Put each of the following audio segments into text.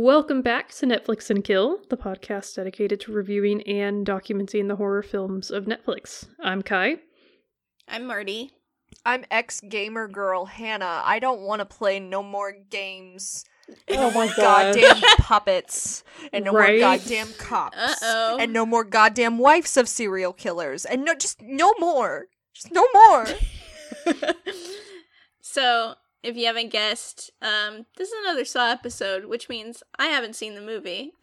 Welcome back to Netflix and Kill, the podcast dedicated to reviewing and documenting the horror films of Netflix. I'm Kai. I'm Marty. I'm ex gamer girl Hannah. I don't want to play no more games. Oh my god. Goddamn puppets. And no Right? more goddamn cops. Uh-oh. And no more goddamn wives of serial killers. And no just no more. Just no more. so, if you haven't guessed, um, this is another Saw episode, which means I haven't seen the movie.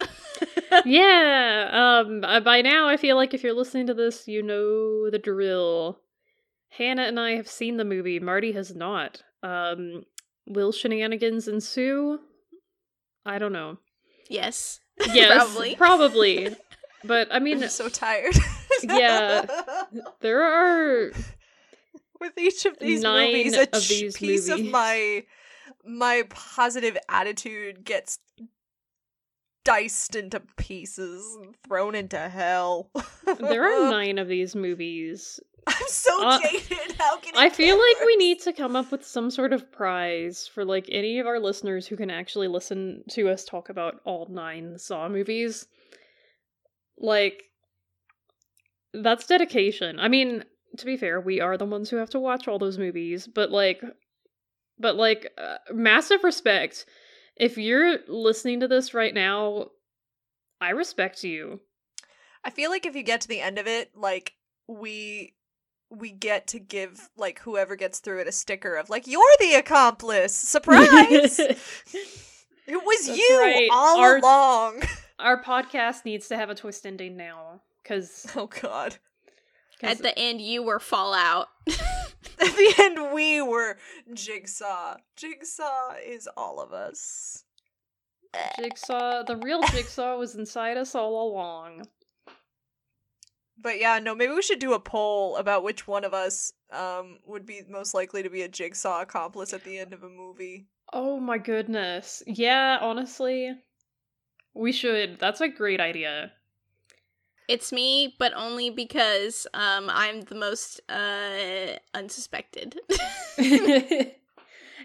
Yeah, um, uh, by now I feel like if you're listening to this, you know the drill. Hannah and I have seen the movie, Marty has not. Um, will shenanigans ensue? I don't know. yes. Yes, Probably. probably. But I mean, I'm so tired. Yeah. there are With each of these Nine movies, a of these piece movies. of my my positive attitude gets diced into pieces and thrown into hell. there are nine of these movies. I'm so Uh, jaded. How can I feel like we need to come up with some sort of prize for like any of our listeners who can actually listen to us talk about all nine Saw movies. Like that's dedication. I mean, to be fair, we are the ones who have to watch all those movies, but like but like uh, massive respect. If you're listening to this right now, I respect you. I feel like if you get to the end of it, like we we get to give like whoever gets through it a sticker of like you're the accomplice. Surprise! it was That's you right. all Our- along. Our podcast needs to have a twist ending now cuz Oh god. At the end, you were Fallout. At the end we were Jigsaw. Jigsaw is all of us. Jigsaw, the real Jigsaw was inside us all along. But yeah, no, maybe we should do a poll about which one of us um would be most likely to be a jigsaw accomplice at the end of a movie. Oh my goodness. Yeah, honestly, we should. That's a great idea. It's me, but only because um, I'm the most uh, unsuspected.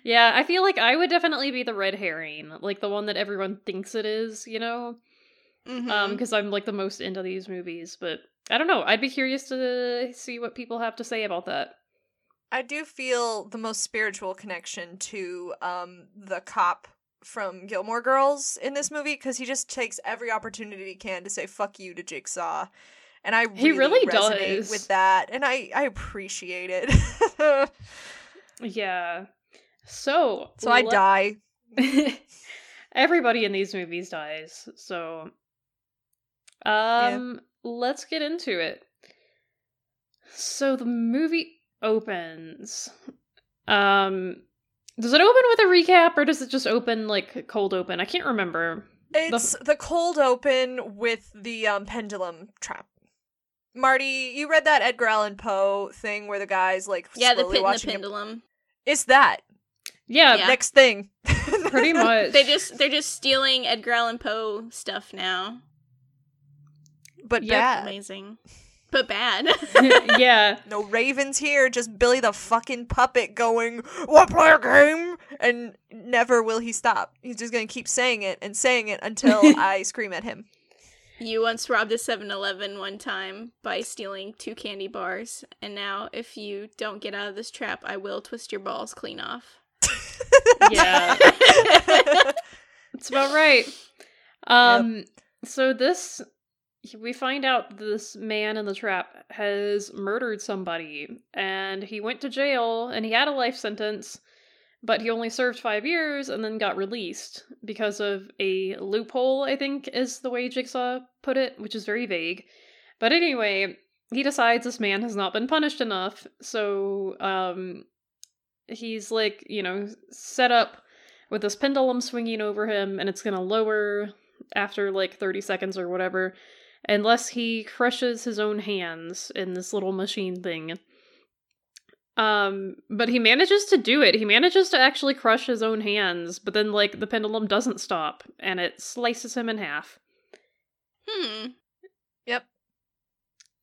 yeah, I feel like I would definitely be the red herring, like the one that everyone thinks it is, you know? Mhm. Um, because I'm like the most into these movies, but I don't know. I'd be curious to see what people have to say about that. I do feel the most spiritual connection to um the cop from Gilmore Girls in this movie because he just takes every opportunity he can to say "fuck you" to Jigsaw, and I really, He really resonate does. with that, and I I appreciate it. Yeah. So, so I let- die. Everybody in these movies dies. So um let's get into it. So the movie opens. Um does it open with a recap or does it just open like cold open? I can't remember. It's the cold open with the um pendulum trap. Marty, you read that Edgar Allan Poe thing where the guy's like yeah, the slowly pit and the watching him- pendulum. It's that Yeah, Yeah. next thing. pretty much. They just they're just stealing Edgar Allan Poe stuff now. but yeah, bad. Amazing, but bad. yeah. No ravens here, just Billy the fucking puppet going, What play a game? And never will he stop. He's just gonna keep saying it and saying it until I scream at him. You once robbed a 7-Eleven one time by stealing two candy bars, and now if you don't get out of this trap, I will twist your balls clean off. Yeah. That's about right. Um so this we find out this man in the trap has murdered somebody and he went to jail and he had a life sentence but he only served 5 years and then got released because of a loophole I think is the way Jigsaw put it which is very vague. But anyway, he decides this man has not been punished enough so um he's like, you know, set up with this pendulum swinging over him and it's going to lower after like 30 seconds or whatever unless he crushes his own hands in this little machine thing. Um but he manages to do it. He manages to actually crush his own hands, but then like the pendulum doesn't stop and it slices him in half. Hmm. Yep.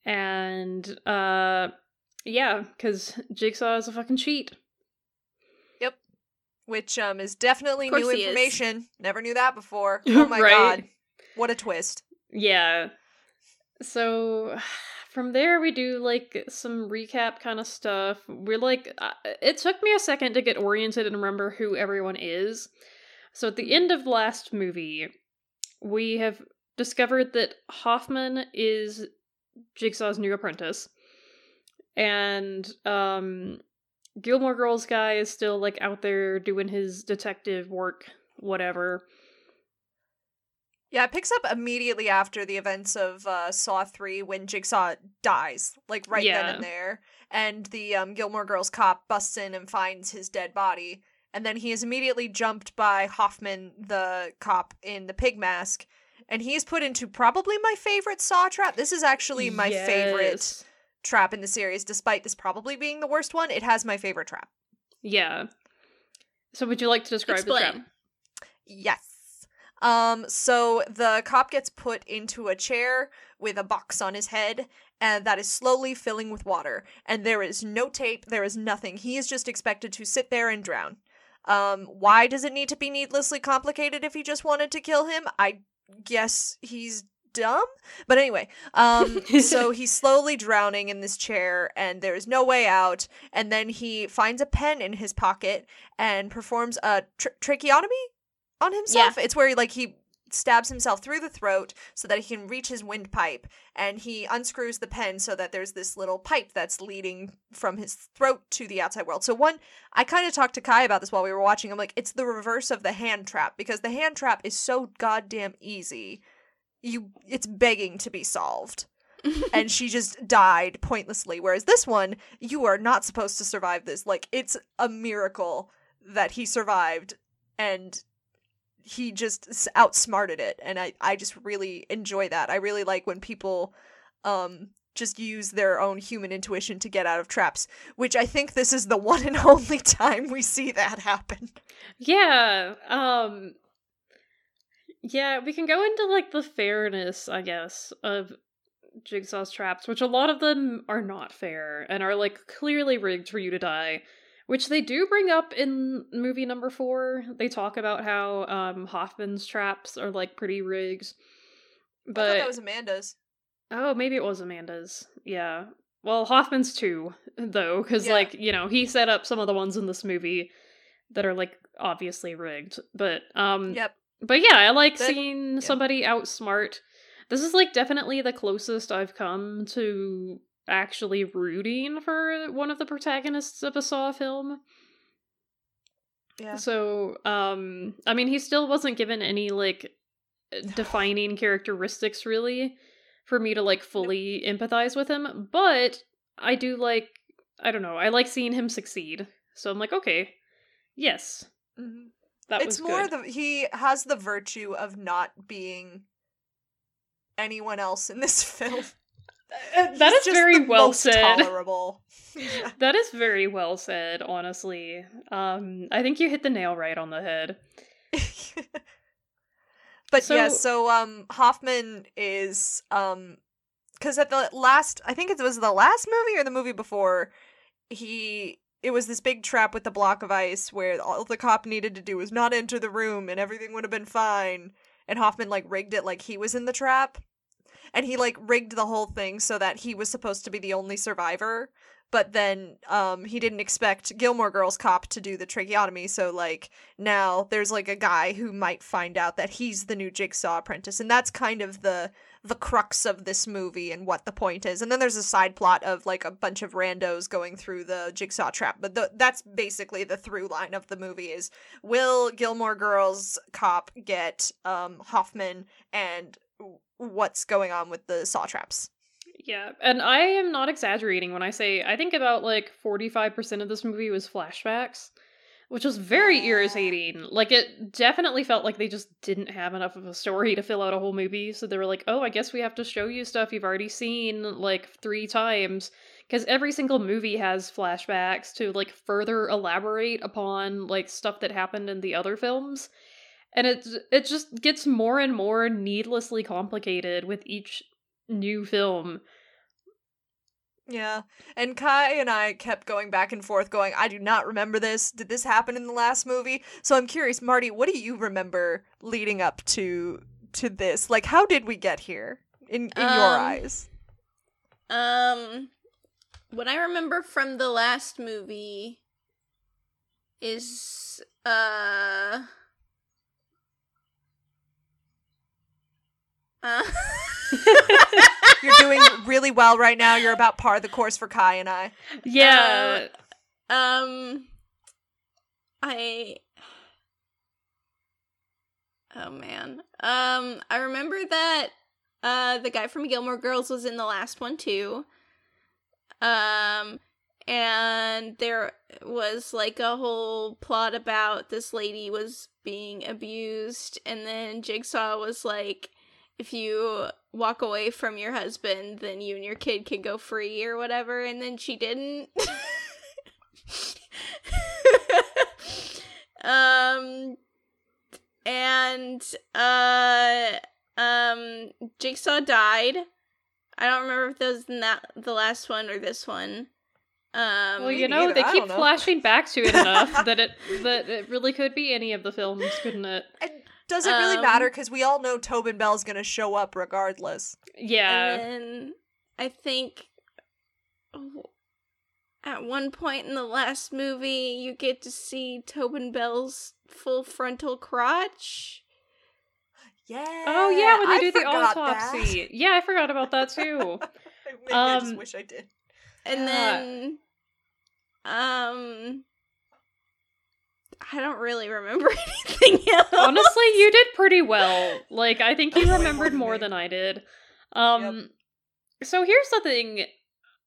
And uh yeah, cuz Jigsaw is a fucking cheat. Yep. Which um is definitely new he is. information. Never knew that before. Oh my Right. god. What a twist. Yeah. So from there we do like some recap kind of stuff. We're like it took me a second to get oriented and remember who everyone is. So at the end of last movie, we have discovered that Hoffman is Jigsaw's new apprentice. And um Gilmore Girls guy is still like out there doing his detective work, whatever. Yeah, it picks up immediately after the events of uh, Saw 3 when Jigsaw dies, like right then and there. And the um, Gilmore Girls cop busts in and finds his dead body. And then he is immediately jumped by Hoffman, the cop in the pig mask. And he is put into probably my favorite Saw trap. This is actually my favorite trap in the series, despite this probably being the worst one. It has my favorite trap. Yeah. So would you like to describe the trap? Yes. Um, so the cop gets put into a chair with a box on his head, and that is slowly filling with water. And there is no tape, there is nothing. He is just expected to sit there and drown. Um, why does it need to be needlessly complicated if he just wanted to kill him? I guess he's dumb. But anyway, um, so he's slowly drowning in this chair, and there is no way out. And then he finds a pen in his pocket and performs a tr- tracheotomy on himself. It's where like he stabs himself through the throat so that he can reach his windpipe, and he unscrews the pen so that there's this little pipe that's leading from his throat to the outside world. So one, I kind of talked to Kai about this while we were watching. I'm like, it's the reverse of the hand trap because the hand trap is so goddamn easy. You, it's begging to be solved. and she just died pointlessly. Whereas this one, you are not supposed to survive this. Like, it's a miracle that he survived and he just outsmarted it. And I, I just really enjoy that. I really like when people um, just use their own human intuition to get out of traps, which I think this is the one and only time we see that happen. Yeah. Um Yeah, we can go into like the fairness, I guess, of Jigsaw's traps, which a lot of them are not fair and are like clearly rigged for you to die. Which they do bring up in movie number four. They talk about how um Hoffman's traps are like pretty rigged. I thought But that was Amanda's. Oh, maybe it was Amanda's. Yeah. Well, Hoffman's too, though, because Yeah. like you know he set up some of the ones in this movie that are like obviously rigged. But um, Yep. but yeah, I like That- seeing yeah. somebody outsmart. This is like definitely the closest I've come to actually rooting for one of the protagonists of a Saw film. Yeah. So, um, I mean, he still wasn't given any like defining characteristics really for me to like fully empathize with him, but I do like I don't know, I like seeing him succeed. So I'm like, okay, yes, Mhm. that it's was more good. the he has the virtue of not being anyone else in this film. That He's is very well said. Tolerable. Yeah. That is very well said, honestly. Um, I think you hit the nail right on the head. but yeah, So- so um Hoffman is um cuz at the last I think it was the last movie or the movie before he it was this big trap with the block of ice where all the cop needed to do was not enter the room and everything would have been fine and Hoffman like rigged it like he was in the trap and he like rigged the whole thing so that he was supposed to be the only survivor but then um he didn't expect Gilmore Girls cop to do the tracheotomy so like now there's like a guy who might find out that he's the new Jigsaw apprentice and that's kind of the the crux of this movie and what the point is and then there's a side plot of like a bunch of randos going through the Jigsaw trap but the, that's basically the through line of the movie is will Gilmore Girls cop get um Hoffman and what's going on with the saw traps Yeah, and I am not exaggerating when I say I think about like 45% of this movie was flashbacks, which was very Yeah. irritating. Like it definitely felt like they just didn't have enough of a story to fill out a whole movie, so they were like, "Oh, I guess we have to show you stuff you've already seen like 3 times." Cuz every single movie has flashbacks to like further elaborate upon like stuff that happened in the other films. And it it just gets more and more needlessly complicated with each new film. Yeah. And Kai and I kept going back and forth, going, I do not remember this. Did this happen in the last movie? So I'm curious, Marty, what do you remember leading up to to this? Like how did we get here in, in your Um, eyes? Um, what I remember from the last movie is uh. Uh, You're doing really well right now. You're about par the course for Kai and I. Yeah. um, I. Oh man. Um, I remember that uh the guy from Gilmore Girls was in the last one too. Um, and there was like a whole plot about this lady was being abused, and then Jigsaw was like, if you walk away from your husband, then you and your kid can go free or whatever, and then she didn't. um and uh um Jigsaw died. I don't remember if that was in that the last one or this one. Um well, you know, neither, they keep don't know. flashing back to it enough that it that it really could be any of the films, couldn't it? And does it really Um, matter? Because we all know Tobin Bell's gonna show up regardless. Yeah. And then I think at one point in the last movie, you get to see Tobin Bell's full frontal crotch. Yeah. oh yeah, when they I do the autopsy. that. Yeah, I forgot about that too. Maybe I just Um, wish I did. And Yeah. then um I don't really remember anything else. Honestly, you did pretty well. Like I think you remembered more than I did. Um so here's the thing.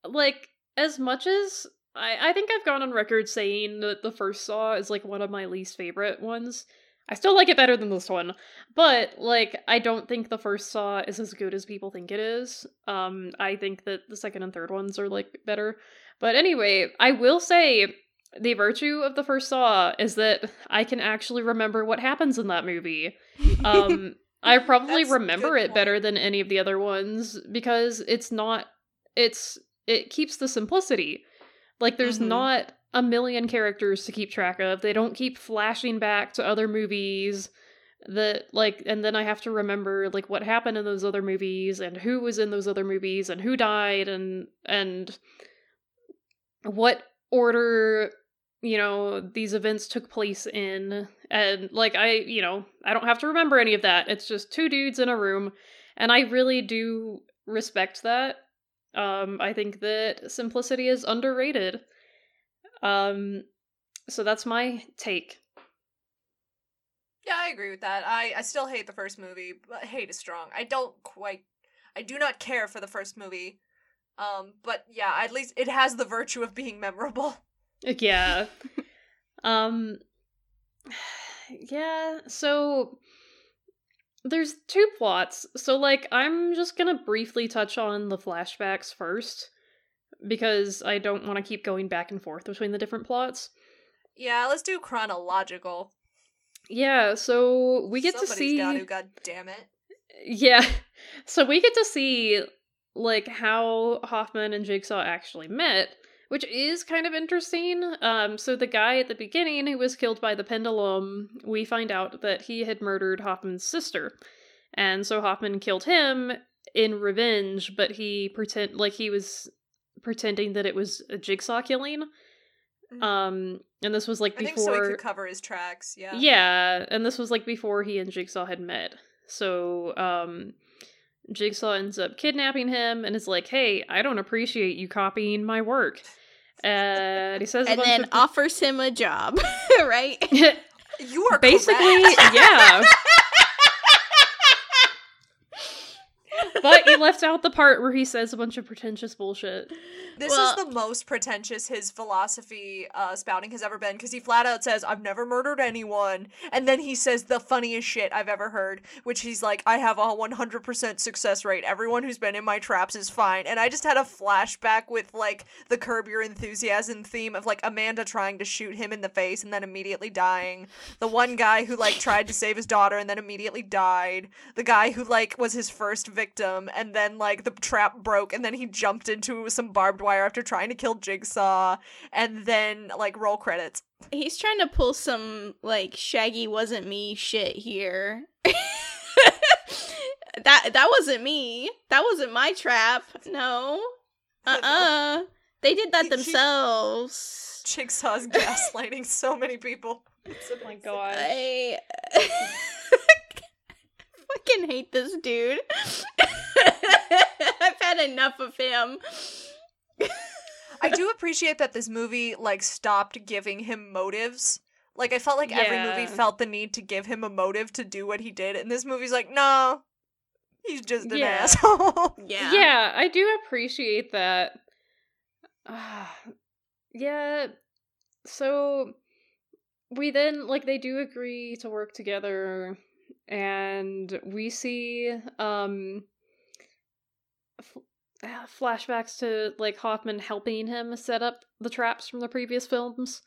Like as much as I I think I've gone on record saying that the first Saw is like one of my least favorite ones. I still like it better than this one. But like I don't think the first Saw is as good as people think it is. Um I think that the second and third ones are like better. But anyway, I will say the virtue of the first Saw is that I can actually remember what happens in that movie. Um, I probably remember it better than any of the other ones because it's not. It's it keeps the simplicity. Like there's Mhm. not a million characters to keep track of. They don't keep flashing back to other movies that like and then I have to remember like what happened in those other movies and who was in those other movies and who died and and what order you know these events took place in and like i you know i don't have to remember any of that it's just two dudes in a room and i really do respect that um i think that simplicity is underrated um so that's my take Yeah, I agree with that. I, I still hate the first movie, but hate is strong. I don't quite I do not care for the first movie. Um, but yeah, at least it has the virtue of being memorable. yeah um yeah so there's two plots so like i'm just gonna briefly touch on the flashbacks first because i don't want to keep going back and forth between the different plots Yeah, let's do chronological. yeah so we get Somebody's to see got to, god damn it. yeah so we get to see like how hoffman and jigsaw actually met which is kind of interesting um so the guy at the beginning who was killed by the pendulum we find out that he had murdered hoffman's sister and so hoffman killed him in revenge but he pretend like he was pretending that it was a jigsaw killing Mhm. um and this was like I think before so he could cover his tracks, yeah. yeah, and this was like before he and Jigsaw had met. So, um Jigsaw ends up kidnapping him and is like, "Hey, I don't appreciate you copying my work." And he says and then of offers him a job, right? You are basically, yeah. but you left out the part where he says a bunch of pretentious bullshit. This Well- is the most pretentious his philosophy uh, spouting has ever been because he flat out says, I've never murdered anyone. And then he says the funniest shit I've ever heard, which he's like, I have a 100% success rate. Everyone who's been in my traps is fine. And I just had a flashback with like the Curb Your Enthusiasm theme of like Amanda trying to shoot him in the face and then immediately dying. The one guy who like tried to save his daughter and then immediately died. The guy who like was his first victim and and then like the trap broke and then he jumped into some barbed wire after trying to kill Jigsaw and then like roll credits. He's trying to pull some like Shaggy wasn't me shit here. that that wasn't me. That wasn't my trap. No. Uh-uh. They did that He- he- themselves. Jigsaw's gaslighting so many people. Oh my god. I fucking hate this dude. I've had enough of him. I do appreciate that this movie like stopped giving him motives. Like I felt like every movie felt the need to give him a motive to do what he did, and this movie's like, no, he's just an Yeah. asshole. Yeah. Yeah, I do appreciate that. Ah, yeah. So we then like they do agree to work together and we see um f- uh, flashbacks to like Hoffman helping him set up the traps from the previous films.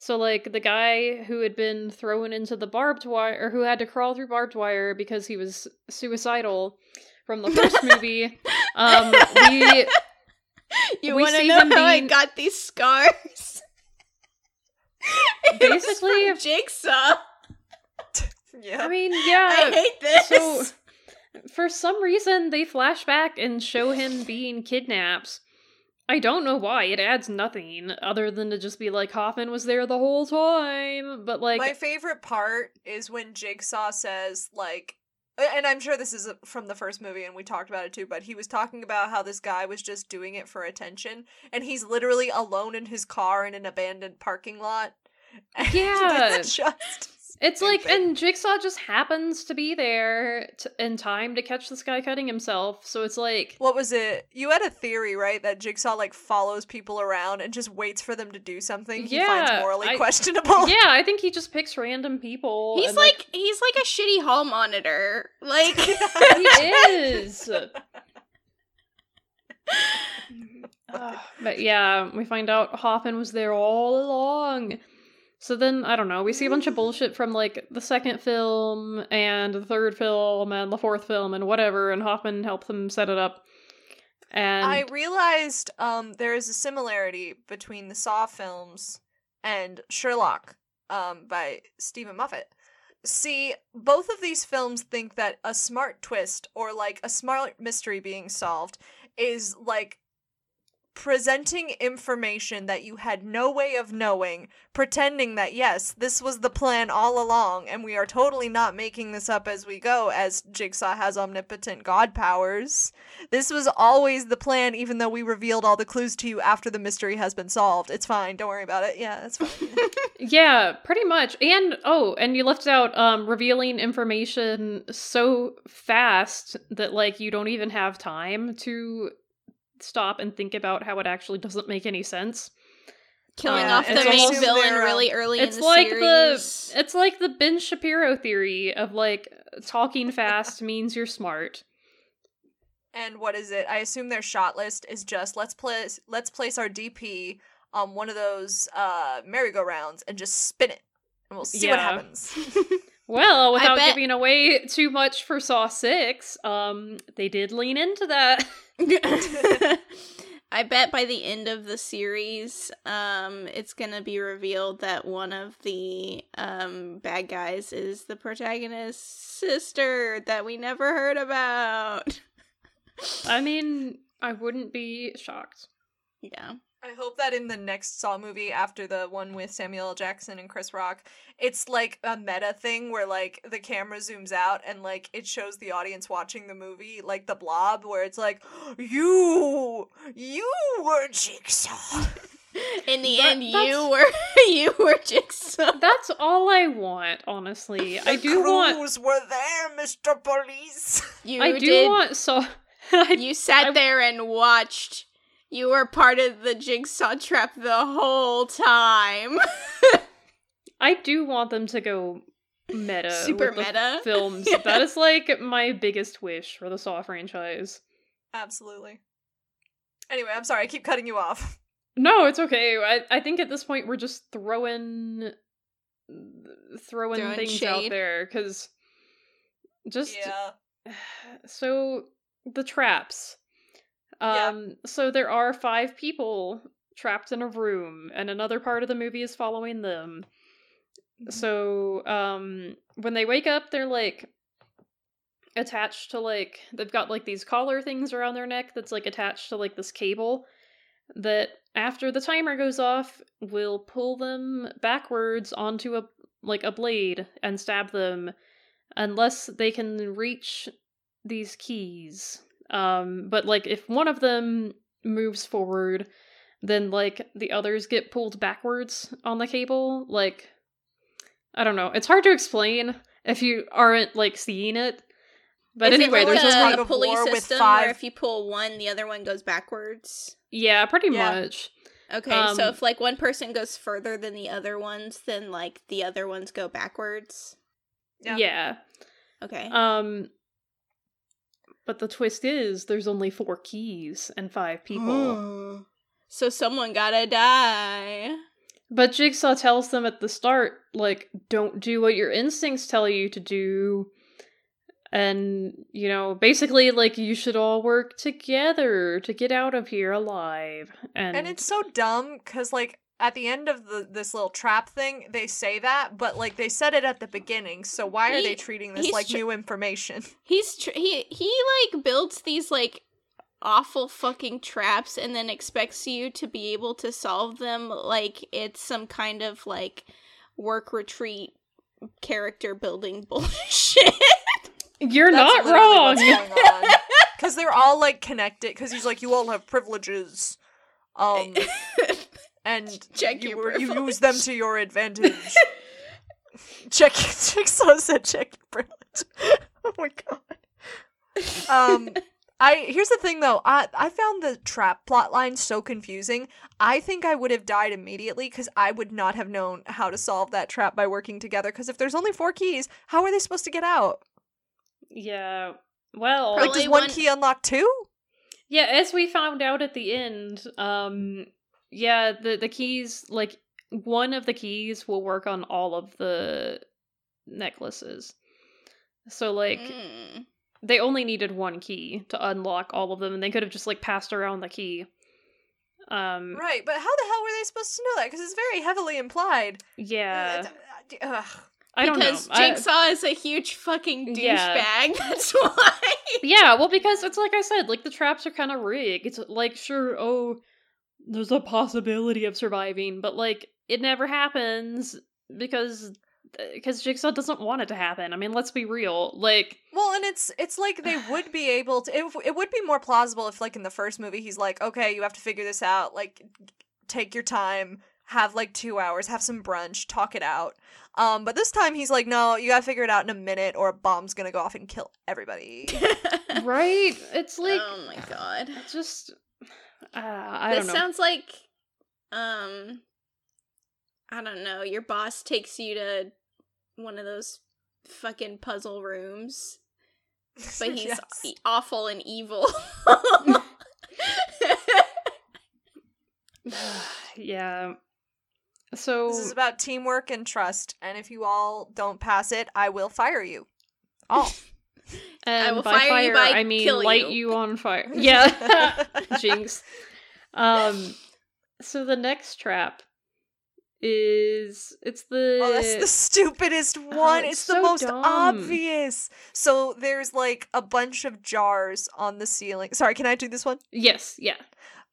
So like the guy who had been thrown into the barbed wire or who had to crawl through barbed wire because he was suicidal from the first movie. Um we You want to see know how I got these scars? Basically- from Jigsaw. Yeah. I mean, yeah. I hate this. So for some reason they flash back and show him being kidnapped. I don't know why. It adds nothing other than to just be like Hoffman was there the whole time. But like My favorite part is when Jigsaw says, like, and I'm sure this is from the first movie and we talked about it too, but he was talking about how this guy was just doing it for attention and he's literally alone in his car in an abandoned parking lot. Yeah. just It's like, stupid. and Jigsaw just happens to be there t- in time to catch this guy cutting himself. So it's like, What was it? You had a theory, right? That Jigsaw like follows people around and just waits for them to do something he finds Yeah, morally I- questionable. yeah, I think he just picks random people. he's and, like he's like a shitty hall monitor. Like he is. Ugh, but yeah, we find out Hoffman was there all along. So then, I don't know, we see a bunch of bullshit from like the second film and the third film and the fourth film and whatever, and Hoffman helped them set it up. And I realized um, there is a similarity between the Saw films and Sherlock um, by Steven Moffat. See, both of these films think that a smart twist or like a smart mystery being solved is like presenting information that you had no way of knowing, pretending that yes, this was the plan all along, and we are totally not making this up as we go, as Jigsaw has omnipotent god powers. This was always the plan, even though we revealed all the clues to you after the mystery has been solved. It's fine, don't worry about it. Yeah, it's fine. yeah, pretty much. And oh, and you left out um revealing information so fast that like you don't even have time to stop and think about how it actually doesn't make any sense. killing Yeah, off the main villain their, really early it's in the like series. the it's like the Ben Shapiro theory of like talking fast means you're smart. and what is it? I assume their shot list is just let's place let's place our DP on one of those uh merry-go-rounds and just spin it. And we'll see what happens. Well, without bet- giving away too much for Saw 6, um they did lean into that. I bet by the end of the series, um, it's gonna be revealed that one of the um bad guys is the protagonist's sister that we never heard about. I mean, I wouldn't be shocked. Yeah. I hope that in the next Saw movie after the one with Samuel L. Jackson and Chris Rock, it's like a meta thing where like the camera zooms out and like it shows the audience watching the movie, like the blob, where it's like, You you were Jigsaw. In the That- end, you were you were Jigsaw. That's all I want, honestly. I do want crews were there, Mr. Police. You I do did. want Saw I, you sat I- there and watched. You were part of the Jigsaw trap the whole time. I do want them to go meta. Super meta. films. That is like my biggest wish for the Saw franchise. Absolutely. Anyway, I'm sorry, I keep cutting you off. No, it's okay. I, I think at this point we're just throwing throwing, Throwing things shade. out there because just Yeah. so the traps. Yeah. Um, so there are five people trapped in a room, and another part of the movie is following them. So, um, when they wake up, they're like attached to like they've got like these collar things around their neck that's like attached to like this cable that after the timer goes off will pull them backwards onto a like a blade and stab them unless they can reach these keys. Um, but like if one of them moves forward, then like the others get pulled backwards on the cable. Like I don't know. It's hard to explain if you aren't like seeing it. But Is anyway, it there's like a a, pulley war with system five- where if you pull one, the other one goes backwards. yeah, pretty Yeah. much. Okay, Um, so if like one person goes further than the other ones, then like the other ones go backwards. Yeah. Yeah. Okay. Um but the twist is there's only four keys and five people. Hmm. so someone gotta die. But Jigsaw tells them at the start, like, don't do what your instincts tell you to do. And, you know, basically, like, you should all work together to get out of here alive. And, And it's so dumb because, like, at the end of the this little trap thing, they say that, but like they said it at the beginning. So why are He- they treating this like tr- new information? He's tr- he he like builds these like awful fucking traps and then expects you to be able to solve them like it's some kind of like work retreat character building bullshit. you're That's not wrong. what's going on. Because they're all like connected. Because he's like, you all have privileges. Um, and Check you, were- you use them to your advantage. check. Jigsaw said, check your privilege. oh my god. Um, I here's the thing though. I I found the trap plot line so confusing. I think I would have died immediately because I would not have known how to solve that trap by working together. Because if there's only four keys, how are they supposed to get out? yeah. Well, Like, does one one- key unlock two? yeah, as we found out at the end, um, yeah, the, the keys, like, one of the keys will work on all of the necklaces. So, like, Mm. they only needed one key to unlock all of them and they could have just like passed around the key um Right, but how the hell were they supposed to know that? Because it's very heavily implied. yeah Ugh. i don't because know I- Jigsaw is a huge fucking douchebag. Yeah. That's why. yeah well because it's like i said like the traps are kind of rigged it's like sure oh there's a possibility of surviving but like it never happens because because jigsaw doesn't want it to happen i mean let's be real like Well, and it's it's like they would be able to. It, it would be more plausible if, like, in the first movie, he's like, "Okay, you have to figure this out. Like, take your time, have like two hours, have some brunch, talk it out." Um, but this time he's like, "No, you gotta figure it out in a minute, or a bomb's gonna go off and kill everybody." right it's like oh my god. it's just uh, i this don't know sounds like um I don't know, your boss takes you to one of those fucking puzzle rooms, but he's Yes. awful and evil. yeah. So This is about teamwork and trust, and if you all don't pass it, I will fire you. Oh, and will by fire you by I mean kill light you. you on fire. Yeah. Jinx. Um so the next trap is it's the Oh, that's the stupidest one. it's it's the most dumb. obvious. So there's like a bunch of jars on the ceiling. Sorry, can I do this one? Yes, yeah.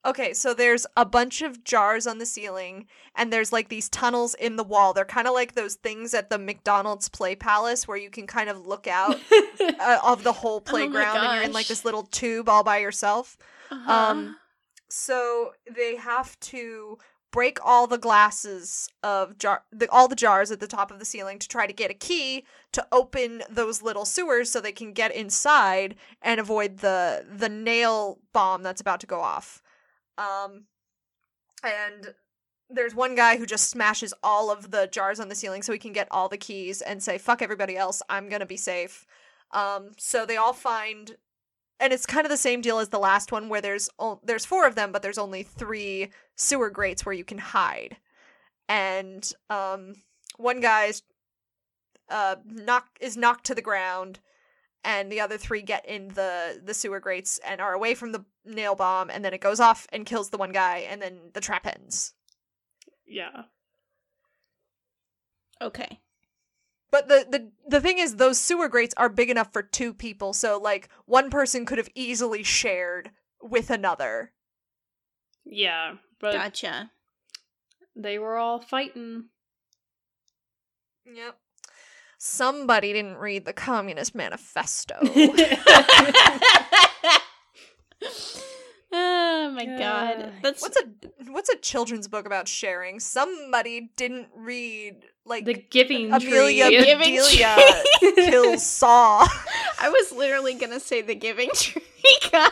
Okay, so there's a bunch of jars on the ceiling, and there's like these tunnels in the wall. They're kind of like those things at the McDonald's Play Palace where you can kind of look out uh, of the whole playground and you're in like this little tube all by yourself. Uh-huh. Um, so they have to break all the glasses of jar, the, all the jars at the top of the ceiling to try to get a key to open those little sewers so they can get inside and avoid the the nail bomb that's about to go off. Um, and there's one guy who just smashes all of the jars on the ceiling so he can get all the keys and say fuck everybody else i'm gonna be safe. Um so they all find and it's kind of the same deal as the last one where there's o- there's four of them but there's only three sewer grates where you can hide. And um one guy's uh knock is knocked to the ground and the other three get in the the sewer grates and are away from the nail bomb, and then it goes off and kills the one guy, and then the trap ends. Yeah. Okay. But the, the the thing is, those sewer grates are big enough for two people, so like one person could have easily shared with another. Yeah. But Gotcha. they were all fighting. Yep. Somebody didn't read the Communist Manifesto. oh my god. That's what's a what's a children's book about sharing? Somebody didn't read like the giving Amelia tree. Giving Bedelia Tree. kills Saw. I was literally gonna say the giving tree guy.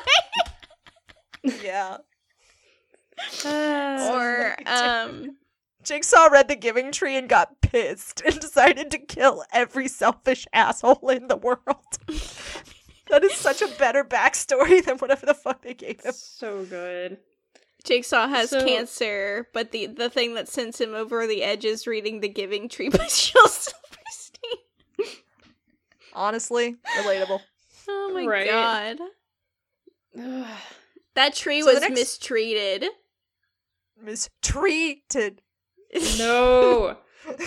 yeah. Uh, or um Jigsaw read The Giving Tree and got pissed and decided to kill every selfish asshole in the world. that is such a better backstory than whatever the fuck they gave him. so good. Jigsaw has So- cancer, but the the thing that sends him over the edge is reading the giving tree by Shel Silverstein. Honestly, relatable. Oh my Right. god. That tree So was next- mistreated. Mistreated. No.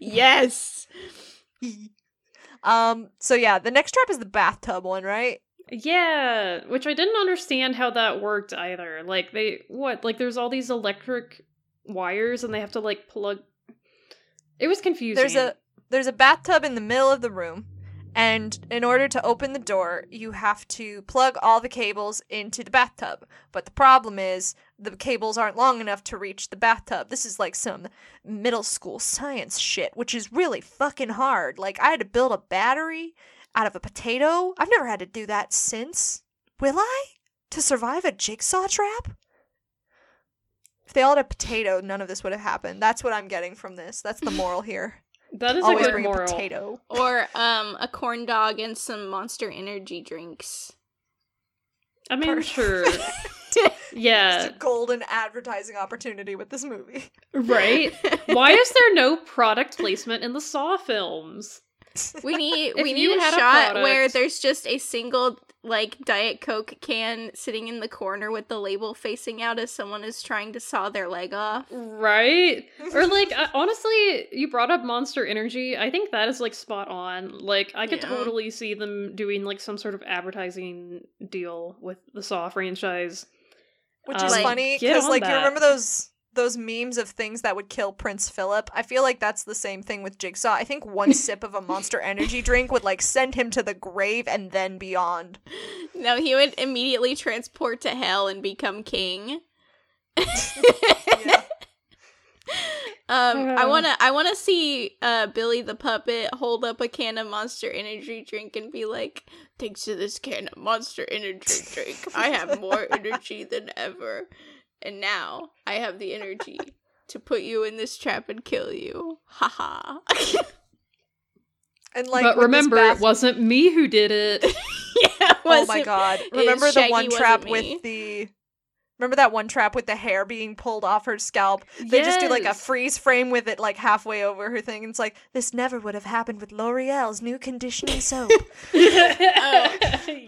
Yes. um. So yeah, the next trap is the bathtub one, right? Yeah, which I didn't understand how that worked either. Like they what? Like there's all these electric wires and they have to like plug It was confusing. There's a there's a bathtub in the middle of the room, and in order to open the door, you have to plug all the cables into the bathtub. But the problem is the cables aren't long enough to reach the bathtub. This is like some middle school science shit, which is really fucking hard. Like I had to build a battery out of a potato. I've never had to do that since. Will I? To survive a jigsaw trap? If they all had a potato, none of this would have happened. That's what I'm getting from this. That's the moral here. That is Always a good bring moral. a potato. Or um a corn dog and some monster energy drinks. I mean, Perfect. sure. Just Yeah, a golden advertising opportunity with this movie. right. Why is there no product placement in the Saw films? We need we need a had a shot where there's just a single like diet coke can sitting in the corner with the label facing out as someone is trying to saw their leg off. Right? Or like uh, honestly, you brought up Monster Energy. I think that is like spot on. Like I could Yeah. totally see them doing like some sort of advertising deal with the Saw franchise. Which Um, is Like, funny because on like you remember those those memes of things that would kill Prince Philip. I feel like that's the same thing with Jigsaw. I think one sip of a Monster Energy drink would like send him to the grave and then beyond. No, he would immediately transport to hell and become king. Yeah. Um, I Uh. wanna, I wanna see uh Billy the puppet hold up a can of Monster Energy drink and be like, "Thanks to this can of Monster Energy drink, I have more energy than ever, and now I have the energy to put you in this trap and kill you." Haha. And like but remember, bath- it wasn't me who did it. yeah. Oh my wasn't- god. Remember the one trap me. with the Remember that one trap with the hair being pulled off her scalp? They just do like a freeze frame with it like halfway over her thing. And it's like, this never would have happened with L'Oreal's new conditioning soap. Oh,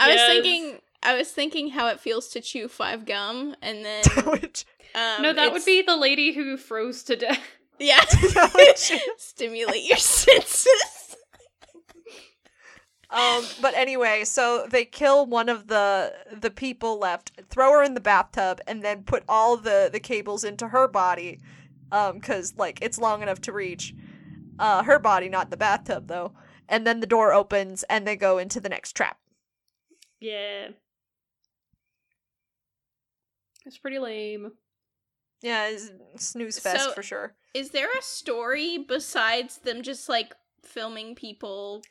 I was thinking, I was thinking how it feels to chew five gum, and then Which- um, no, that would be the lady who froze to death. yeah. Stimulate your senses. um, but anyway, so they kill one of the the people left, throw her in the bathtub, and then put all the the cables into her body, um, because like it's long enough to reach, uh, her body, not the bathtub though. And then the door opens, and they go into the next trap. Yeah. It's pretty lame. Yeah, it's snooze fest So- for sure. Is there a story besides them just like filming people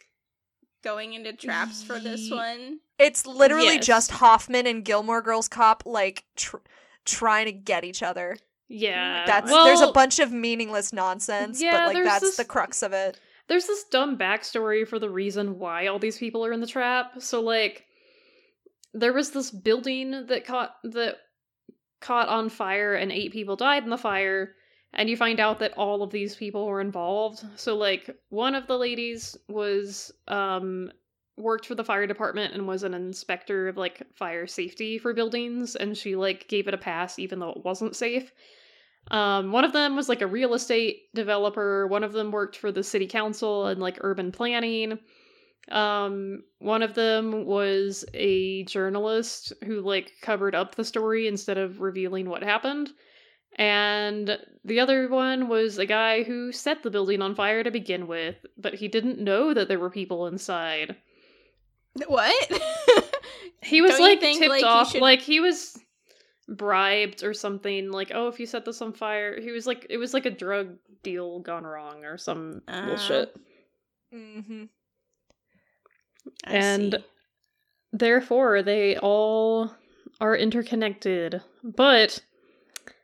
going into traps for this one? It's literally Yes. just Hoffman and Gilmore Girls cop like tr- trying to get each other. Yeah. That's well, there's a bunch of meaningless nonsense, yeah, but like that's this- the crux of it. there's this dumb backstory for the reason why all these people are in the trap. So like there was this building that caught that caught on fire and eight people died in the fire and you find out that all of these people were involved. So like one of the ladies was um worked for the fire department and was an inspector of like fire safety for buildings and she like gave it a pass even though it wasn't safe. Um one of them was like a real estate developer, one of them worked for the city council and like urban planning. Um one of them was a journalist who like covered up the story instead of revealing what happened. And the other one was a guy who set the building on fire to begin with, but he didn't know that there were people inside. What? He was Don't like think, tipped like, off, should- like he was bribed or something. Like, oh, if you set this on fire, he was like, it was like a drug deal gone wrong or some Oh. bullshit. Mm-hmm. I And- see. Therefore, they all are interconnected. But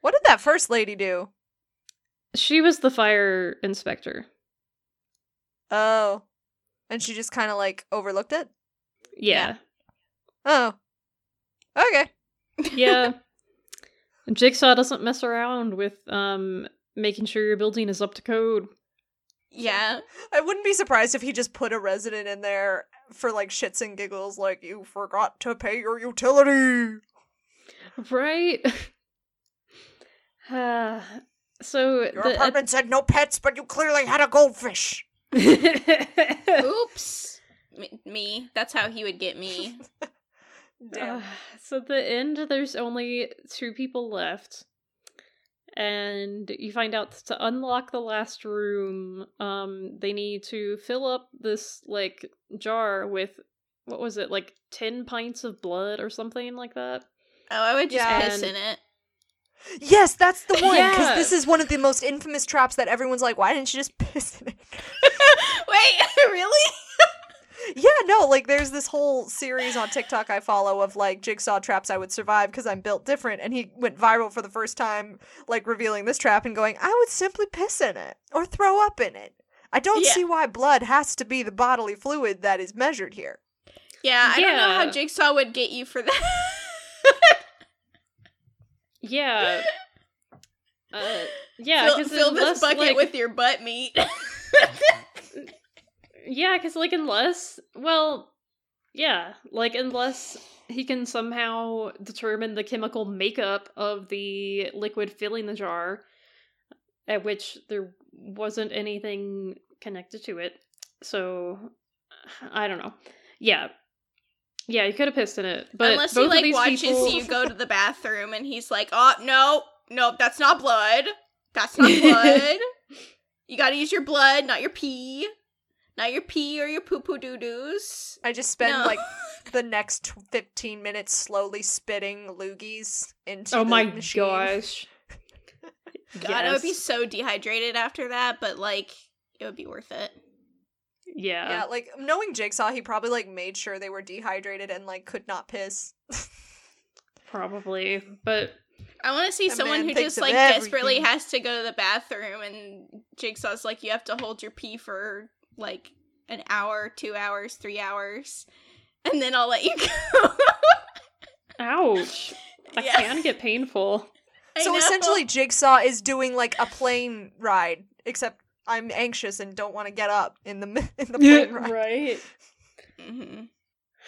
What did that first lady do? she was the fire inspector. Oh. And she just kind of like overlooked it? Yeah. Oh. Okay. yeah. Jigsaw doesn't mess around with um making sure your building is up to code. yeah. I wouldn't be surprised if he just put a resident in there for like shits and giggles, like, you forgot to pay your utility. Right? Ah, so Your the, apartment said no pets, but you clearly had a goldfish. Oops. Me, me. That's how he would get me. Damn. Uh, so the end there's only two people left and you find out to unlock the last room um they need to fill up this like jar with what was it like 10 pints of blood or something like that Oh, I would just Yeah. piss And- in it. Yes, that's the one. Because Yeah. this is one of the most infamous traps that everyone's like, why didn't you just piss in it? Wait, really? Yeah, no, like there's this whole series on TikTok I follow of like jigsaw traps I would survive because I'm built different. And he went viral for the first time, like revealing this trap and going, I would simply piss in it or throw up in it. I don't Yeah. see why blood has to be the bodily fluid that is measured here. Yeah, I don't know how Jigsaw would get you for that. yeah uh yeah fill, fill this unless, bucket like- with your butt meat. Yeah, because like unless, well, yeah, like unless he can somehow determine the chemical makeup of the liquid filling the jar, at which there wasn't anything connected to it. So I don't know. Yeah, yeah, you could have pissed in it, but Unless he like watches people... you go to the bathroom and he's like, "Oh no, no, that's not blood. That's not blood. you got to use your blood, not your pee, not your pee or your poo poo doo doos." I just spend No. like the next 15 minutes slowly spitting loogies into Oh the my machine. gosh. God, I would be so dehydrated after that, but like it would be worth it. Yeah. Yeah, like knowing Jigsaw, he probably like made sure they were dehydrated and like could not piss. probably. But I want to see That someone who just of like desperately has to go to the bathroom and Jigsaw's like you have to hold your pee for like an hour, 2 hours, 3 hours and then I'll let you go. ouch. That Yeah. can get painful. I so know. essentially, Jigsaw is doing like a plane ride, except I'm anxious and don't want to get up in the mi- in the plane ride. right. Mhm.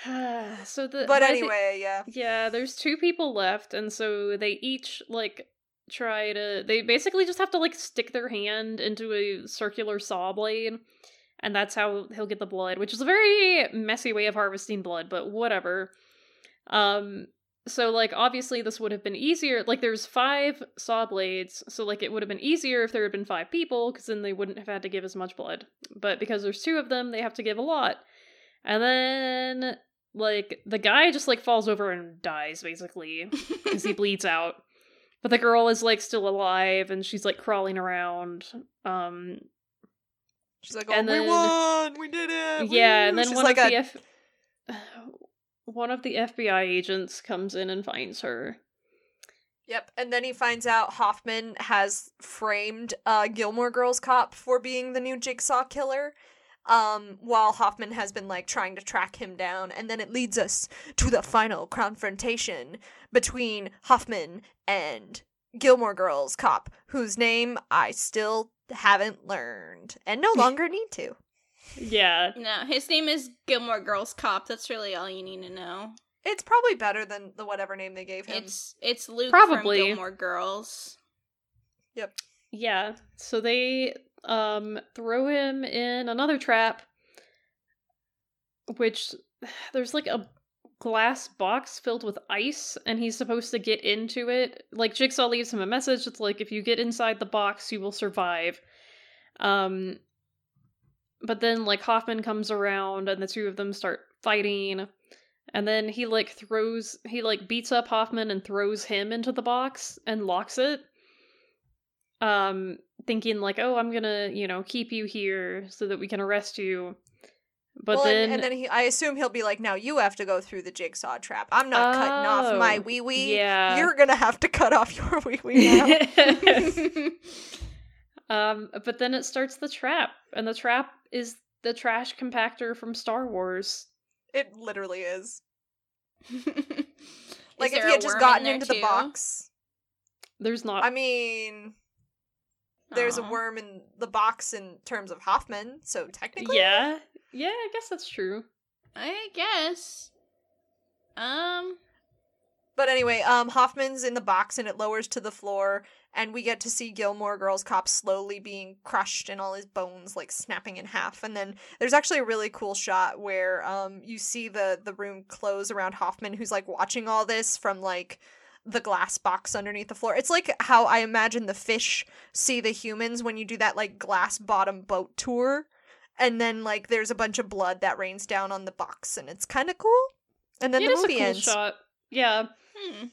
so the But by the- anyway, yeah. yeah, there's two people left, and so they each like try to. They basically just have to like stick their hand into a circular saw blade, and that's how he'll get the blood, which is a very messy way of harvesting blood, but whatever. Um. So like obviously this would have been easier. Like there's five saw blades, so like it would have been easier if there had been five people, because then they wouldn't have had to give as much blood. But because there's two of them, they have to give a lot. And then like the guy just like falls over and dies basically because he bleeds out but the girl is like still alive and she's like crawling around um She's like, "Oh, And we then- won! We did it!" yeah and then She's one like of a the F- one of the fbi agents comes in and finds her Yep, and then he finds out Hoffman has framed uh, Gilmore Girls cop for being the new Jigsaw killer. Um, while Hoffman has been like trying to track him down, and then it leads us to the final confrontation between Hoffman and Gilmore Girls cop, whose name I still haven't learned and no longer need to. Yeah. No, his name is Gilmore Girls Cop. That's really all you need to know. It's probably better than the whatever name they gave him. It's it's Luke Probably. from Gilmore Girls. Yep. Yeah. So they um throw him in another trap which there's like a glass box filled with ice and he's supposed to get into it. Like Jigsaw leaves him a message it's like if you get inside the box you will survive. Um but then like Hoffman comes around and the two of them start fighting and then he like throws he like beats up Hoffman and throws him into the box and locks it um thinking like oh i'm gonna you know keep you here so that we can arrest you but well, and- then, and, then he, I assume he'll be like, "Now you have to go through the jigsaw trap. I'm not cutting off my Oh, wee wee. yeah. You're gonna have to cut off your wee wee now." um but then it starts the trap and the trap is the trash compactor from star wars it literally is. Is Like if he had just gotten in there into the box. there's not I mean, there's a worm in the box in terms of Hoffman, so technically, yeah yeah i guess that's true I guess. Um. But anyway, um, Hoffman's in the box and it lowers to the floor, and we get to see Gilmore Girls cop slowly being crushed and all his bones like snapping in half. And then there's actually a really cool shot where um you see the the room close around Hoffman, who's like watching all this from like the glass box underneath the floor. It's like how I imagine the fish see the humans when you do that like glass bottom boat tour. And then like there's a bunch of blood that rains down on the box and it's kind of cool. And then it the is movie a cool ends. shot yeah Hmm.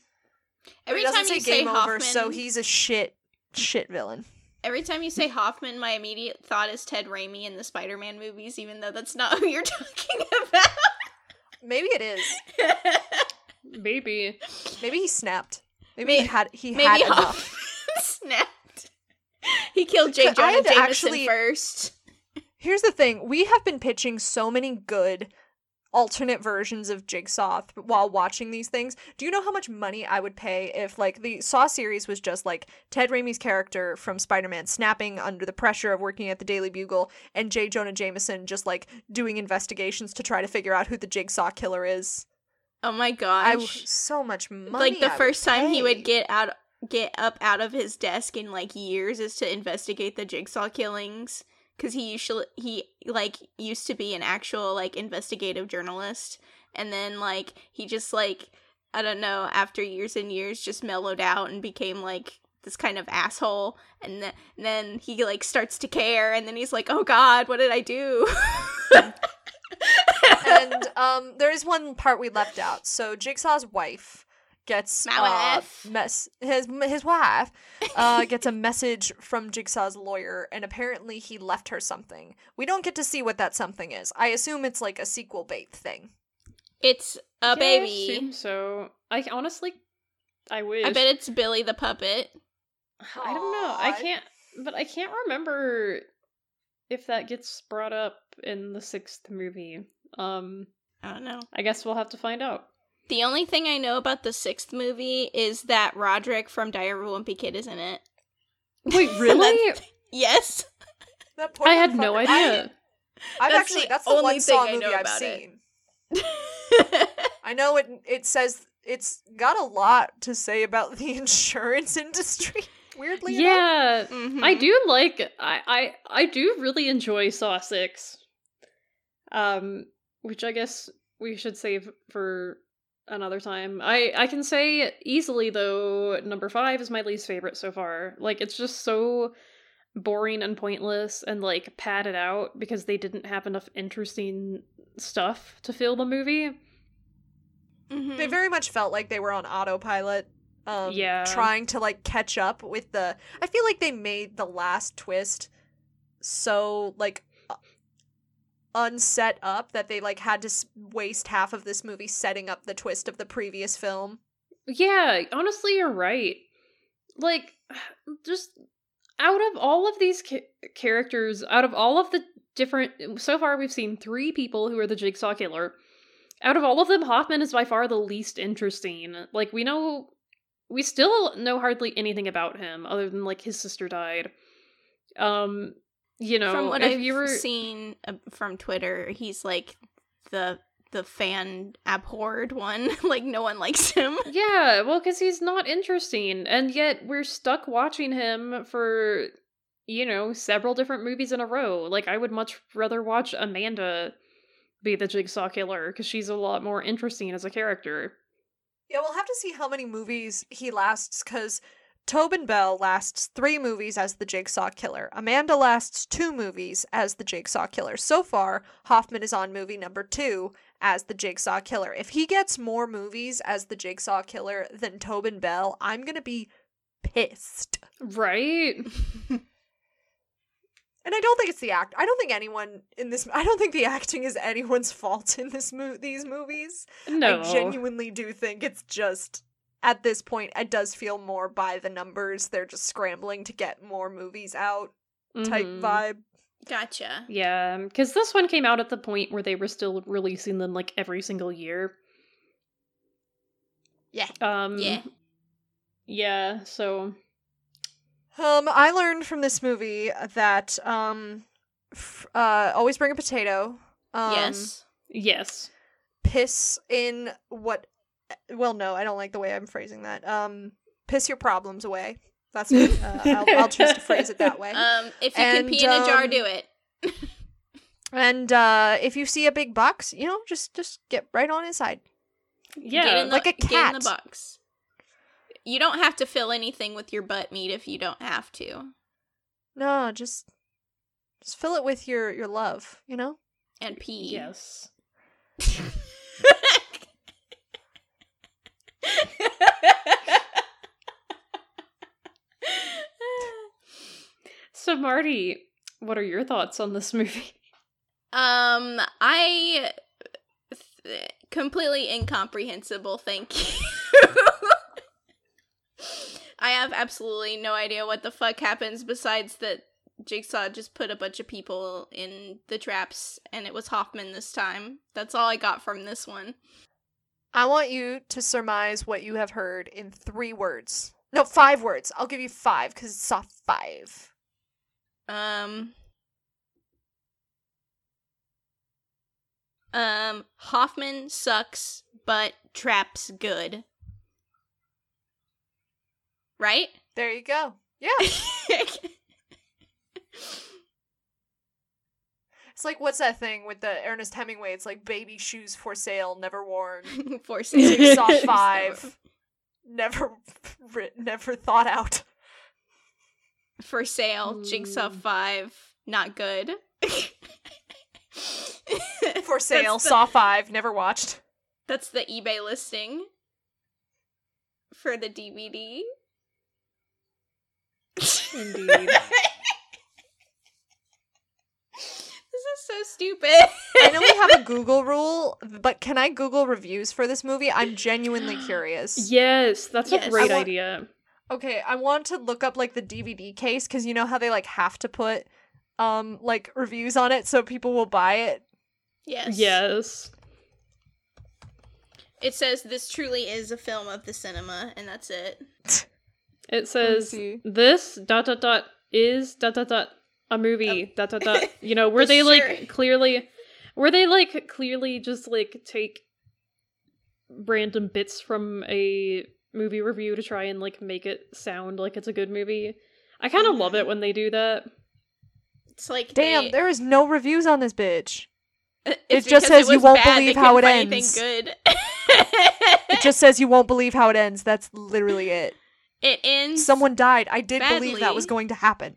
Every it time say you say game Hoffman, over, so he's a shit shit villain. every time you say Hoffman, my immediate thought is Ted Raimi in the Spider-Man movies, even though that's not who you're talking about. Maybe it is. maybe Maybe he snapped. Maybe May- he had he Maybe had enough. Snapped. He killed J. Could- Jonah Jameson actually- first. Here's the thing: we have been pitching so many good alternate versions of Jigsaw th- while watching these things. Do you know how much money I would pay if like the Saw series was just like Ted Raimi's character from Spider-Man snapping under the pressure of working at the Daily Bugle and J. Jonah Jameson just like doing investigations to try to figure out who the Jigsaw killer is? Oh my I gosh. w- so much money. like the I first time he would get out get up out of his desk in like years is to investigate the jigsaw killings because he usually he like used to be an actual like investigative journalist. And then like he just like i don't know after years and years just mellowed out and became like this kind of asshole. And, th- and then he like starts to care. And then he's like oh god what did i do? And um, there is one part we left out. So Jigsaw's wife gets My uh, wife. mess his his wife uh, gets a message from Jigsaw's lawyer, and apparently he left her something. We don't get to see what that something is. I assume it's like a sequel bait thing. it's a Yeah, I baby assume so i honestly i wish i bet it's billy the puppet I don't know. I can't, but I can't remember if that gets brought up in the sixth movie. Um, i don't know I guess we'll have to find out. The only thing I know about the sixth movie is that Roderick from Diary of a Wimpy Kid is in it. Wait, really? Yes. That poor I had no idea. I, I've actually that's the only one thing Saw I movie know I've seen. I know it. It says it's got a lot to say about the insurance industry. Weirdly, enough. yeah, Mhm. I do like. I, I I do really enjoy Saw Six. Um, which I guess we should save for another time. I I can say easily though, number five is my least favorite so far. Like it's just so boring and pointless and like padded out because they didn't have enough interesting stuff to fill the movie. Mhm. They very much felt like they were on autopilot. Um, Yeah. Trying to like catch up with the. I feel like they made the last twist so like unset up that they like had to waste half of this movie setting up the twist of the previous film. Yeah, honestly, you're right. Like, just out of all of these ca- characters, out of all of the different. So far, we've seen three people who are the Jigsaw Killer. Out of all of them, Hoffman is by far the least interesting. Like, we know. We still know hardly anything about him other than, like, his sister died. Um. You know, from what if I've you were seen uh, from Twitter, he's like the the fan abhorred one. like no one likes him. Yeah, well, because he's not interesting, and yet we're stuck watching him for, you know, several different movies in a row. Like, I would much rather watch Amanda be the Jigsaw Killer because she's a lot more interesting as a character. Yeah, we'll have to see how many movies he lasts because Tobin Bell lasts three movies as the Jigsaw Killer. Amanda lasts two movies as the Jigsaw Killer. So far, Hoffman is on movie number two as the Jigsaw Killer. If he gets more movies as the Jigsaw Killer than Tobin Bell, I'm gonna be pissed. Right? And I don't think it's the act. I don't think anyone in this. I don't think the acting is anyone's fault in this mo- these movies. No. I genuinely do think it's just at this point it does feel more by the numbers. They're just scrambling to get more movies out type Mhm. vibe. Gotcha. Yeah, because this one came out at the point where they were still releasing them like every single year. Yeah. Um. Yeah. Yeah. So. Um, I learned from this movie that um, f- uh, always bring a potato. Um, yes. Yes. Piss in what? Well, no, I don't like the way I'm phrasing that. Um, piss your problems away. That's what, uh, I'll, I'll choose to phrase it that way. Um, if you can pee in a jar, um, do it. And uh, if you see a big box, you know, just just get right on inside. Yeah. get in the, like a Get in cat. the box. You don't have to fill anything with your butt meat if you don't have to. No, just just fill it with your your love. You know. And pee. yes. So Marty, what are your thoughts on this movie? Um, I th- completely incomprehensible. Thank you. I have absolutely no idea what the fuck happens besides that Jigsaw just put a bunch of people in the traps and it was Hoffman this time. That's all I got from this one. I want you to surmise what you have heard in three words. No, five words. I'll give you five because it's soft five. Um. Um, Hoffman sucks, but Trap's good. Right? There you go. Yeah. It's like what's that thing with the Ernest Hemingway? It's like baby shoes for sale, never worn. For Jigsaw sale. five, never, writ- never thought out. For sale. Jigsaw Mm. 5. Not good. For sale, the, Saw five, never watched. that's the eBay listing for the DVD. Indeed. This is so stupid. I know we have a Google rule, but can I Google reviews for this movie? I'm genuinely curious. yes, that's Yes. a great want- idea. Okay, I want to look up like the DVD case because you know how they like have to put um like reviews on it so people will buy it. Yes. Yes. It says this truly is a film of the cinema, and that's it. It says this dot dot dot is dot dot dot a movie dot dot dot. You know, were they Sure. like clearly, Were they like clearly just like take random bits from a movie review to try and like make it sound like it's a good movie. I kind of love it mm-hmm. when they do that. It's like Damn, they- there is no reviews on this bitch. it's it just because says you won't bad, believe how it ends. Good. It just says you won't believe how it ends. That's literally it. it ends. Someone died. I did believe that was going to happen.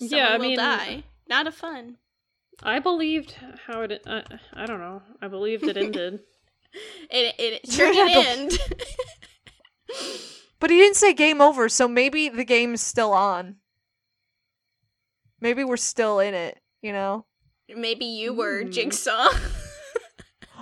Someone Yeah, I will mean- die. Not a fun. I believed how it. Uh, I don't know. I believed it ended. It it sure Yeah, did end. But he didn't say game over, so maybe the game's still on. Maybe we're still in it, you know? Maybe you were Ooh. Jigsaw.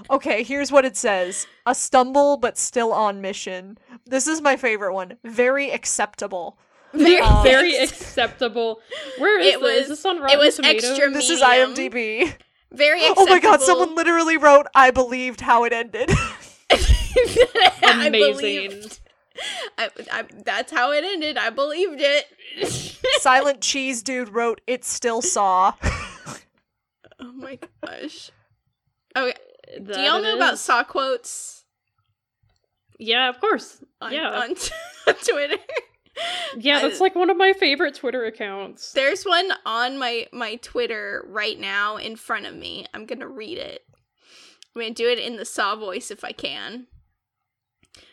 Okay, here's what it says A stumble, but still on mission. This is my favorite one. Very acceptable. Very, Um, Very acceptable. Where is It this? was- Is this on it Rotten was Tomatoes? extra This is IMDb. very Oh my god, someone literally wrote, I believed how it ended. Amazing. I, I, that's how it ended. I believed it. Silent Cheese Dude wrote, "It still saw." oh my gosh. Okay. Do y'all know it about is. saw quotes Yeah, of course. on, yeah, on, on Twitter? yeah, that's like one of my favorite Twitter accounts. There's one on my my Twitter right now in front of me. I'm gonna read it. I'm gonna do it in the Saw voice if I can.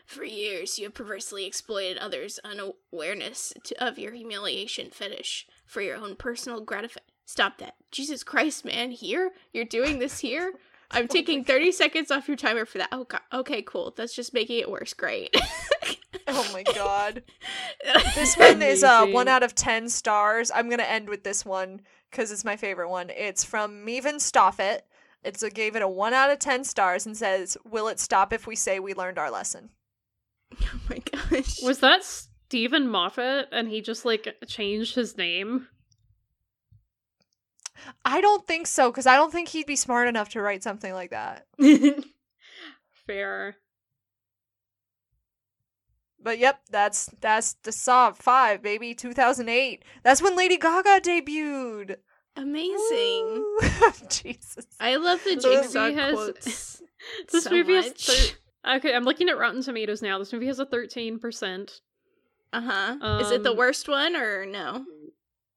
For years, you have perversely exploited others' unawareness to, of your humiliation fetish for your own personal gratification. Stop that. Jesus Christ, man. Here? You're doing this here? I'm taking 30 seconds off your timer for that. Oh, God. Okay, cool. That's just making it worse. Great. oh my god. This one is uh one out of ten stars. I'm gonna end with this one because it's my favorite one. It's from Mevan Stoffet. It's a, gave it a one out of ten stars and says, "Will it stop if we say we learned our lesson?" oh my gosh. Was that Steven Moffat and he just like changed his name? I don't think so because I don't think he'd be smart enough to write something like that. Fair. But yep, that's that's the Saw Five, baby, 2008. That's when Lady Gaga debuted. Amazing. Jesus. I love the This jigsaw movie has- quotes. This so movie has thir- okay. I'm looking at Rotten Tomatoes now. This movie has a 13 percent. Uh huh. Is it the Um, worst one or no?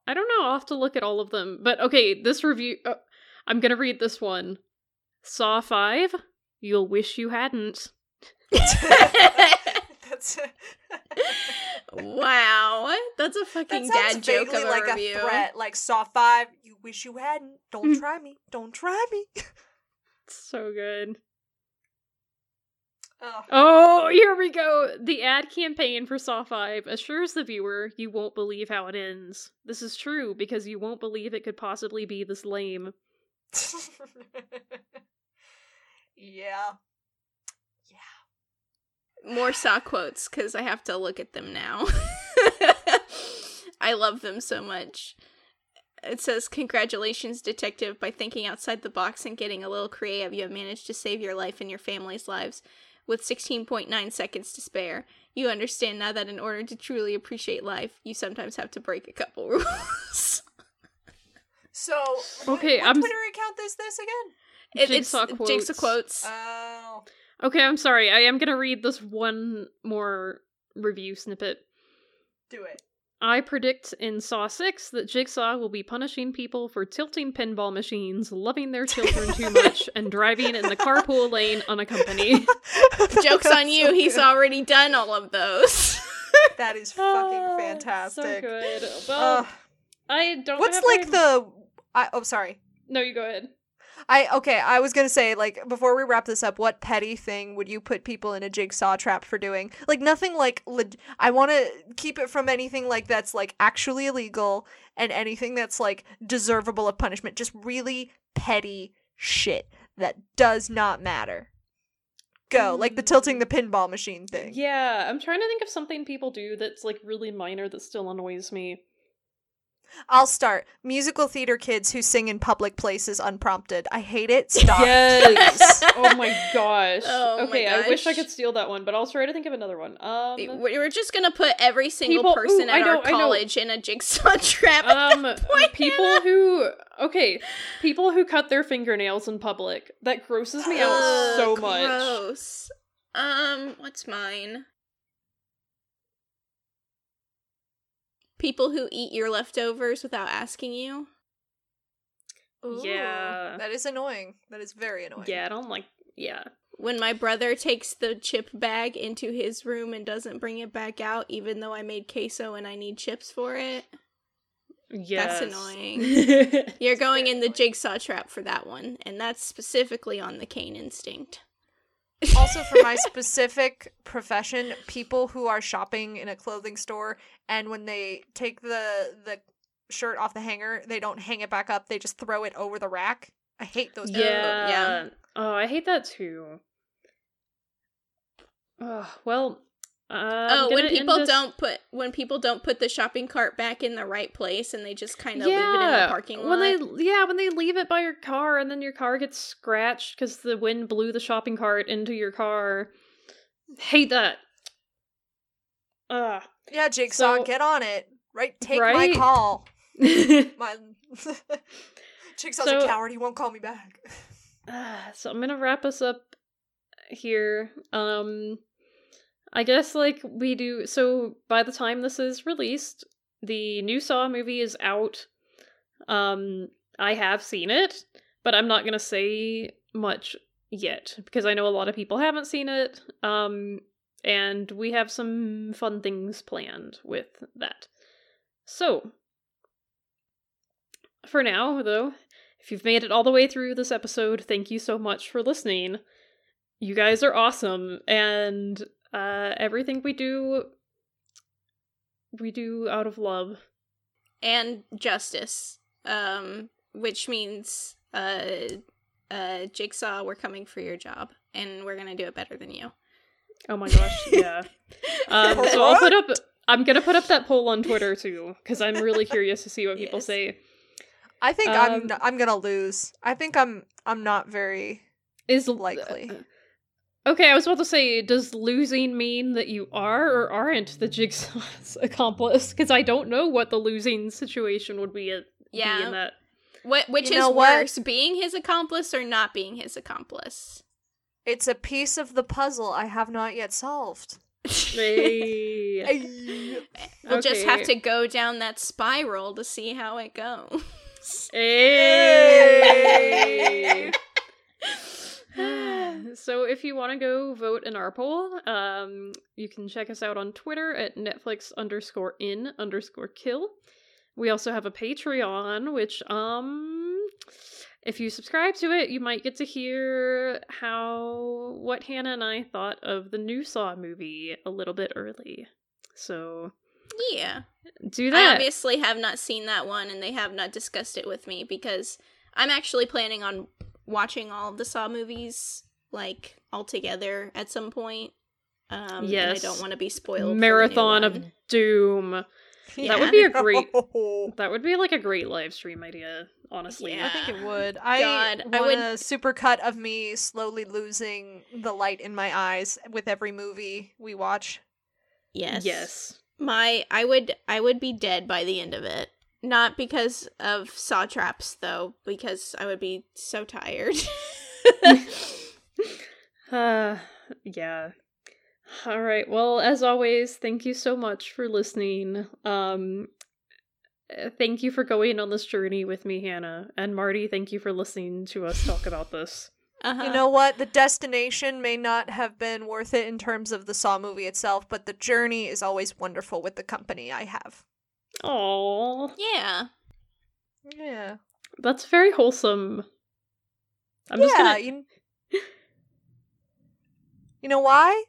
I don't know. I'll have to look at all of them. But okay, this review. Uh, I'm gonna read this one. Saw five. You'll wish you hadn't. wow, that's a fucking sounds dad joke of a like review. a threat. Like Saw Five, you wish you hadn't. Don't mm. try me. Don't try me. So good. Oh. Oh, here we go. The ad campaign for Saw 5 assures the viewer you won't believe how it ends. This is true because you won't believe it could possibly be this lame. yeah. More saw quotes because I have to look at them now. I love them so much. It says, Congratulations, detective. By thinking outside the box and getting a little creative, you have managed to save your life and your family's lives with 16.9 seconds to spare. You understand now that in order to truly appreciate life, you sometimes have to break a couple rules. So, Okay, what, I'm- Twitter account is this again? It, Jigsaw it's jigsaw quotes. quotes. Oh. Okay, I'm sorry. I am going to read this one more review snippet. Do it. I predict in Saw 6 that Jigsaw will be punishing people for tilting pinball machines, loving their children too much, and driving in the carpool lane unaccompanied. Joke's on you, so he's already done all of those. That is Ah, fucking fantastic. So good. Well, Ugh. I don't what's have like my- the? I, oh, sorry. No, you go ahead. I okay. I was gonna say like before we wrap this up, what petty thing would you put people in a jigsaw trap for doing? Like nothing like. Leg- I want to keep it from anything like that's like actually illegal and anything that's like deservable of punishment. Just really petty shit that does not matter. Go like the tilting the mm. pinball machine thing. Yeah, I'm trying to think of something people do that's like really minor that still annoys me. I'll start. Musical theater kids who sing in public places unprompted. I hate it. Stop. Yes. oh my gosh. Oh my okay, I wish I could steal that one, but I'll try to think of another one. Um, We- We're just gonna put every single People- person ooh, at know, our college in a jigsaw trap. um, point, people Hannah. who okay, people who cut their fingernails in public. That grosses me out so Ugh, much. Gross. Um, what's mine? People who eat your leftovers without asking you. Ooh, Yeah. That is annoying. That is very annoying. Yeah, I don't like. Yeah. When my brother takes the chip bag into his room and doesn't bring it back out, even though I made queso and I need chips for it. Yes. That's annoying. You're going in the annoying. jigsaw trap for that one, and that's specifically on the cane instinct. Also for my specific profession people who are shopping in a clothing store and when they take the the shirt off the hanger they don't hang it back up they just throw it over the rack i hate those people. yeah. yeah. Oh, I hate that too. Oh, well. Uh, oh, when people this- don't put when people don't put the shopping cart back in the right place and they just kind of leave it in the parking lot. When they yeah, when they leave it by your car and then your car gets scratched because the wind blew the shopping cart into your car. Hate that. uh, Yeah, Jigsaw, So- get on it. Right, take my call. My Jigsaw's a coward. He won't call me back. Ah, so I'm gonna wrap us up here. Um, I guess like we do. So by the time this is released, the new Saw movie is out. Um, I have seen it, but I'm not gonna say much yet because I know a lot of people haven't seen it. Um, and we have some fun things planned with that. So, for now, though, if you've made it all the way through this episode, thank you so much for listening. You guys are awesome, and uh, everything we do, we do out of love. and justice. Um, which means uh uh Jigsaw, we're coming for your job and we're gonna do it better than you. Oh my gosh, yeah. Um, so I'll put up. I'm gonna put up that poll on Twitter too, because I'm really curious to see what people Yes. say. I think Um, I'm I'm gonna lose. I think I'm I'm not very Is likely. Okay, I was about to say, does losing mean that you are or aren't the Jigsaw's accomplice? Because I don't know what the losing situation would be, at, be in Yeah. that. What which You is know what? worse, being his accomplice or not being his accomplice? It's a piece of the puzzle I have not yet solved. Hey. We'll just have to go down that spiral to see how it goes. Hey. so if you want to go vote in our poll, um, you can check us out on Twitter at Netflix underscore in underscore kill. We also have a Patreon, which um if you subscribe to it, you might get to hear how what Hannah and I thought of the new Saw movie a little bit early. So yeah. do I that. obviously have not seen that one and they have not discussed it with me because I'm actually planning on watching all of the Saw movies like all together at some point. Um and I don't want to be spoiled. for the new Marathon of one. Doom. Yeah. That would be a great That would be like a great live stream idea, honestly. Yeah. think it would. I God, I would- a super cut of me slowly losing the light in my eyes with every movie we watch. Yes. Yes. My I would I would be dead by the end of it. Not because of saw traps though, because I would be so tired. Uh, yeah. All right. Well, as always, thank you so much for listening. Um, uh, thank you for going on this journey with me, Hannah and Marty. Thank you for listening to us talk about this. uh-huh. You know what? The destination may not have been worth it in terms of the Saw movie itself, but the journey is always wonderful with the company I have. Oh, Yeah. Yeah. that's very wholesome. I'm yeah, just gonna. you, you know why?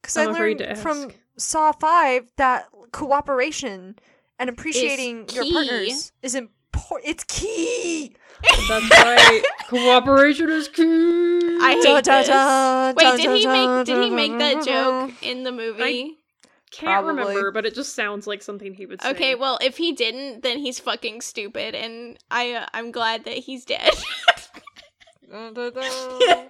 Because I learned from. Saw 5 that cooperation and appreciating your partners is important. It's key! That's right. Cooperation is key. I hate dun, this. dun, Wait, dun, did he make did he make that joke in the movie? I can't Probably. remember, but it just sounds like something he would say. Okay, well, if he didn't, then he's fucking stupid, and I uh, I'm glad that he's dead. yeah.